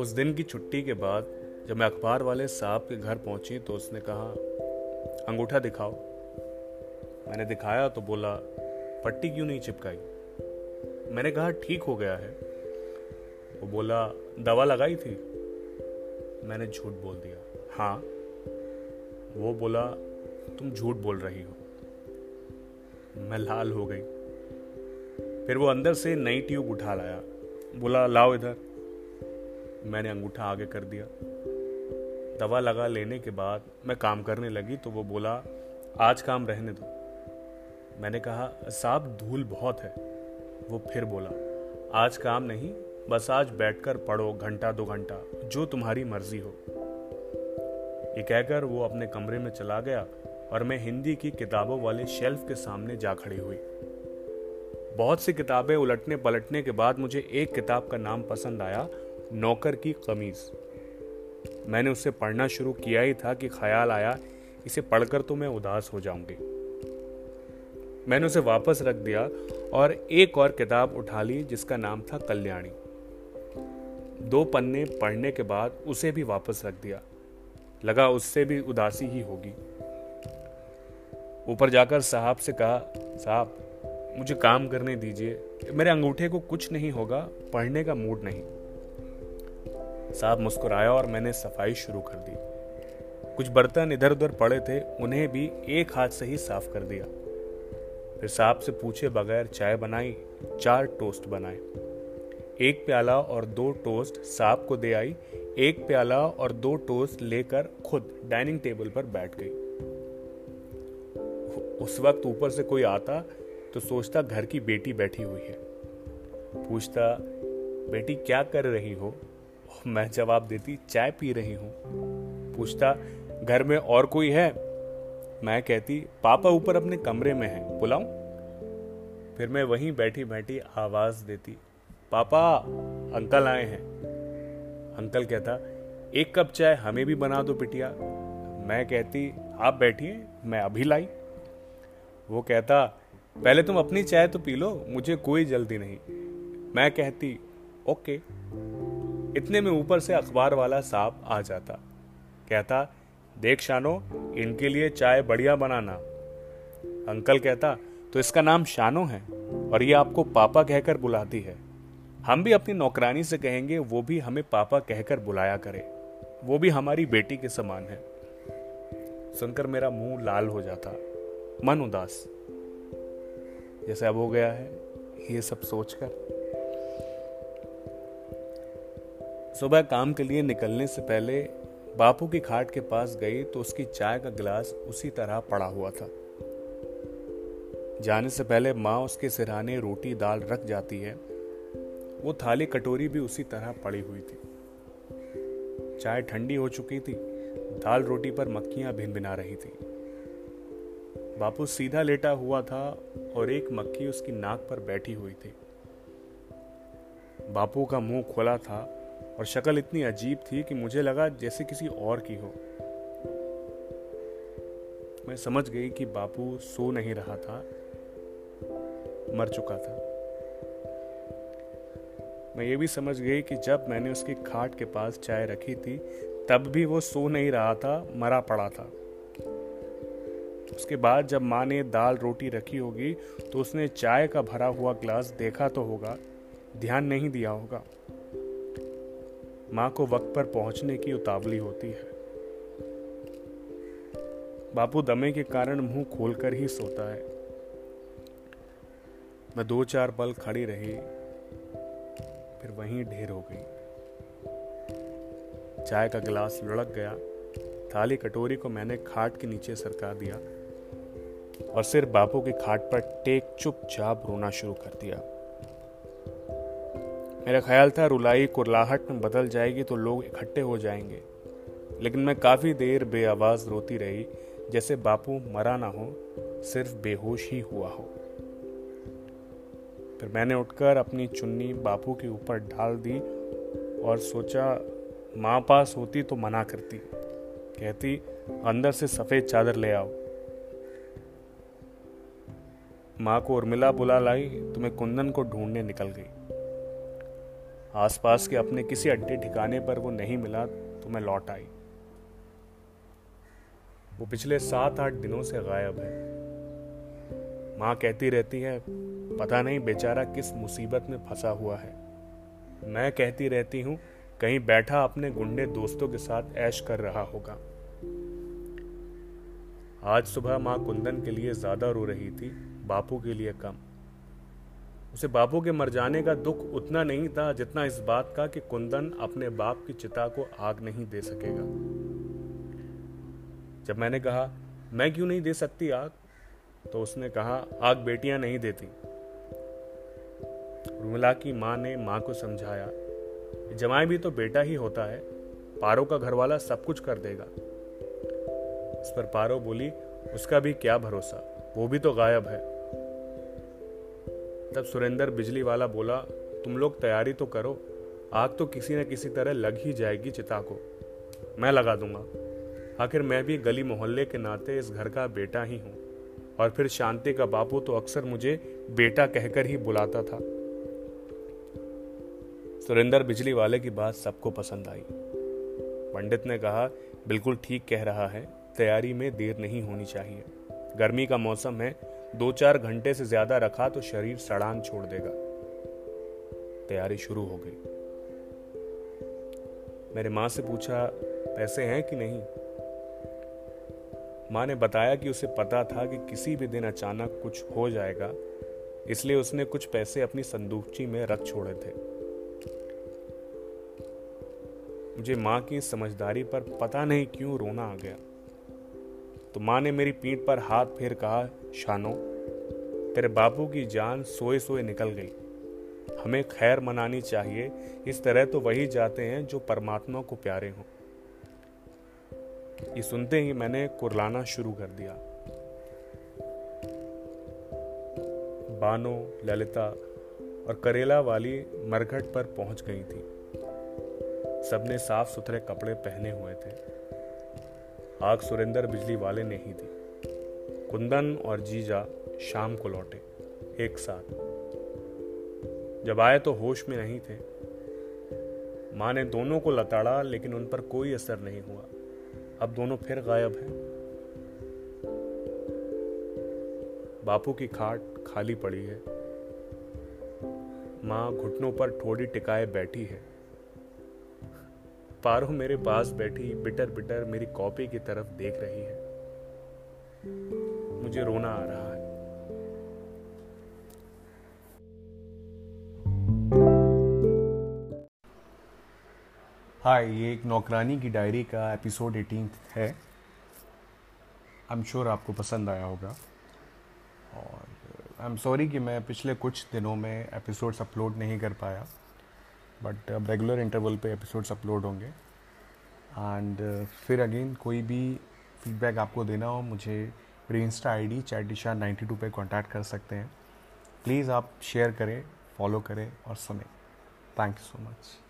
उस दिन की छुट्टी के बाद जब मैं अखबार वाले साहब के घर पहुँची तो उसने कहा, अंगूठा दिखाओ। मैंने दिखाया तो बोला, पट्टी क्यों नहीं चिपकाई? मैंने कहा, ठीक हो गया है। वो बोला, दवा लगाई थी? मैंने झूठ बोल दिया हाँ। वो बोला, तुम झूठ बोल रही हो। मैं लाल हो गई। फिर वो अंदर से नई ट्यूब उठा लाया, बोला, लाओ इधर। मैंने अंगूठा आगे कर दिया। दवा लगा लेने के बाद मैं काम करने लगी तो वो बोला, आज काम रहने दो। मैंने कहा, साहब, धूल बहुत है। वो फिर बोला, आज काम नहीं, बस आज बैठकर पढ़ो घंटा दो घंटा, जो तुम्हारी मर्ज़ी हो। ये कहकर वो अपने कमरे में चला गया और मैं हिंदी की किताबों वाले शेल्फ के सामने जा खड़ी हुई। बहुत सी किताबें उलटने पलटने के बाद मुझे एक किताब का नाम पसंद आया नौकर की कमीज। मैंने उससे पढ़ना शुरू किया ही था कि ख्याल आया, इसे पढ़कर तो मैं उदास हो जाऊँगी। मैंने उसे वापस रख दिया और एक और किताब उठा ली जिसका नाम था कल्याणी। दो पन्ने पढ़ने के बाद उसे भी वापस रख दिया। लगा उससे भी उदासी ही होगी। ऊपर जाकर साहब से कहा, साहब, मुझे काम करने दीजिए। मेरे अंगूठे को कुछ नहीं होगा, पढ़ने का मूड नहीं। साहब मुस्कुराया और मैंने सफ़ाई शुरू कर दी। कुछ बर्तन इधर उधर पड़े थे, उन्हें भी एक हाथ से ही साफ़ कर दिया। फिर साहब से पूछे बगैर चाय बनाई, चार टोस्ट बनाए। एक प्याला और दो टोस्ट साहब को दे आई, एक प्याला और दो टोस्ट लेकर खुद डाइनिंग टेबल पर बैठ गई। उस वक्त ऊपर से कोई आता तो सोचता घर की बेटी बैठी हुई है। पूछता, बेटी, क्या कर रही हो? मैं जवाब देती, चाय पी रही हूँ। पूछता, घर में और कोई है? मैं कहती, पापा ऊपर अपने कमरे में है, बुलाऊं? फिर मैं वहीं बैठी बैठी आवाज़ देती, पापा, अंकल आए हैं। अंकल कहता, एक कप चाय हमें भी बना दो पिटिया। मैं कहती, आप बैठिए, मैं अभी लाई। वो कहता, पहले तुम अपनी चाय तो पी लो, मुझे कोई जल्दी नहीं। मैं कहती, ओके। इतने में ऊपर से अखबार वाला साहब आ जाता। कहता, देख शानो, इनके लिए चाय बढ़िया बनाना। अंकल कहता तो इसका नाम शानो है और ये आपको पापा कहकर बुलाती है। हम भी अपनी नौकरानी से कहेंगे, वो भी हमें पापा कहकर बुलाया करे। वो भी हमारी बेटी के समान है। सुनकर मेरा मुँह लाल हो जाता। मन उदास। जैसे अब हो गया है, ये सब सोचकर। सुबह काम के लिए निकलने से पहले बापू की खाट के पास गई तो उसकी चाय का गिलास उसी तरह पड़ा हुआ था। जाने से पहले माँ उसके सिरहाने रोटी दाल रख जाती है। वो थाली कटोरी भी उसी तरह पड़ी हुई थी। चाय ठंडी हो चुकी थी, दाल रोटी पर मक्खियाँ भिन भिना रही थी। बापू सीधा लेटा हुआ था और एक मक्खी उसकी नाक पर बैठी हुई थी। बापू का मुँह खोला था और शक्ल इतनी अजीब थी कि मुझे लगा जैसे किसी और की हो। मैं समझ गई कि बापू सो नहीं रहा था, मर चुका था। मैं ये भी समझ गई कि जब मैंने उसकी खाट के पास चाय रखी थी, तब भी वो सो नहीं रहा था, मरा पड़ा था। उसके बाद जब माँ ने दाल रोटी रखी होगी तो उसने चाय का भरा हुआ ग्लास देखा तो होगा, ध्यान नहीं दिया होगा। माँ को वक्त पर पहुँचने की उतावली होती है। बापू दमे के कारण मुँह खोलकर ही सोता है। मैं दो चार पल खड़ी रही, फिर वहीं ढेर हो गई। चाय का गिलास लुढ़क गया, थाली कटोरी को मैंने खाट के नीचे सरका दिया और सिर बापू की खाट पर टेक चुपचाप रोना शुरू कर दिया। मेरा ख्याल था रुलाई कुरलाहट में बदल जाएगी तो लोग इकट्ठे हो जाएँगे। लेकिन मैं काफ़ी देर बेआवाज रोती रही, जैसे बापू मरा ना हो, सिर्फ़ बेहोश ही हुआ हो। फिर मैंने उठकर अपनी चुन्नी बापू के ऊपर डाल दी और सोचा, माँ पास होती तो मना करती। कहती, अंदर से सफ़ेद चादर ले आओ। माँ को उर्मिला बुला लाई तो मैं कुंदन को ढूँढने निकल गई। आसपास के अपने किसी अड्डे ठिकाने पर वो नहीं मिला तो मैं लौट आई। वो पिछले सात आठ दिनों से गायब है। माँ कहती रहती है, पता नहीं बेचारा किस मुसीबत में फंसा हुआ है। मैं कहती रहती हूँ, कहीं बैठा अपने गुंडे दोस्तों के साथ ऐश कर रहा होगा। आज सुबह माँ कुंदन के लिए ज़्यादा रो रही थी, बापू के लिए कम। उसे बापू के मर जाने का दुख उतना नहीं था जितना इस बात का कि कुंदन अपने बाप की चिता को आग नहीं दे सकेगा। जब मैंने कहा, मैं क्यों नहीं दे सकती आग? तो उसने कहा, आग बेटियाँ नहीं देती। उर्मिला की माँ ने माँ को समझाया जमाई भी तो बेटा ही होता है, पारो का घरवाला सब कुछ कर देगा। इस पर पारो बोली, उसका भी क्या भरोसा? वो भी तो गायब है। तब सुरेंद्र बिजली वाला बोला, तुम लोग तैयारी तो करो, आग तो किसी न किसी तरह लग ही जाएगी चिता को। मैं लगा दूँगा। आखिर मैं भी गली मोहल्ले के नाते इस घर का बेटा ही हूँ। और फिर शांति का बापू तो अक्सर मुझे बेटा कहकर ही बुलाता था। सुरेंद्र बिजली वाले की बात सबको पसंद आई। पंडित ने कहा, बिल्कुल ठीक कह रहा है, तैयारी में देर नहीं होनी चाहिए। गर्मी का मौसम है दो चार घंटे से ज़्यादा रखा तो शरीर सड़ान छोड़ देगा। तैयारी शुरू हो गई। मेरे माँ से पूछा, पैसे हैं कि नहीं? माँ ने बताया कि उसे पता था कि किसी भी दिन अचानक कुछ हो जाएगा, इसलिए उसने कुछ पैसे अपनी संदूकची में रख छोड़े थे। मुझे माँ की समझदारी पर पता नहीं क्यों रोना आ गया। तो माँ ने मेरी पीठ पर हाथ फेर कहा, शानो, तेरे बापू की जान सोए सोए निकल गई। हमें खैर मनानी चाहिए। इस तरह तो वही जाते हैं जो परमात्मा को प्यारे हों। ये सुनते ही मैंने कुरलाना शुरू कर दिया। बानो, ललिता और करेला वाली मरघट पर पहुँच गई थी। सबने साफ़ सुथरे कपड़े पहने हुए थे। आग सुरेंद्र बिजली वाले ने ही दी। कुंदन और जीजा शाम को लौटे, एक साथ। जब आए तो होश में नहीं थे। माँ ने दोनों को लताड़ा, लेकिन उन पर कोई असर नहीं हुआ। अब दोनों फिर गायब हैं। बापू की खाट खाली पड़ी है। माँ घुटनों पर ठोड़ी टिकाए बैठी है। पारो मेरे पास बैठी बिटर बिटर मेरी कॉपी की तरफ़ देख रही है। मुझे रोना आ रहा है। हाय, ये एक नौकरानी की डायरी का एपिसोड एटीन है। आई एम श्योर आपको पसंद आया होगा। और आई एम सॉरी कि मैं पिछले कुछ दिनों में एपिसोड्स अपलोड नहीं कर पाया। बट अब रेगुलर इंटरवल पे एपिसोड्स अपलोड होंगे। एंड uh, फिर अगेन कोई भी फीडबैक आपको देना हो मुझे मेरी insta I D chat Disha ninety two पर कॉन्टैक्ट कर सकते हैं। प्लीज़ आप शेयर करें फॉलो करें और सुने। Thank you so much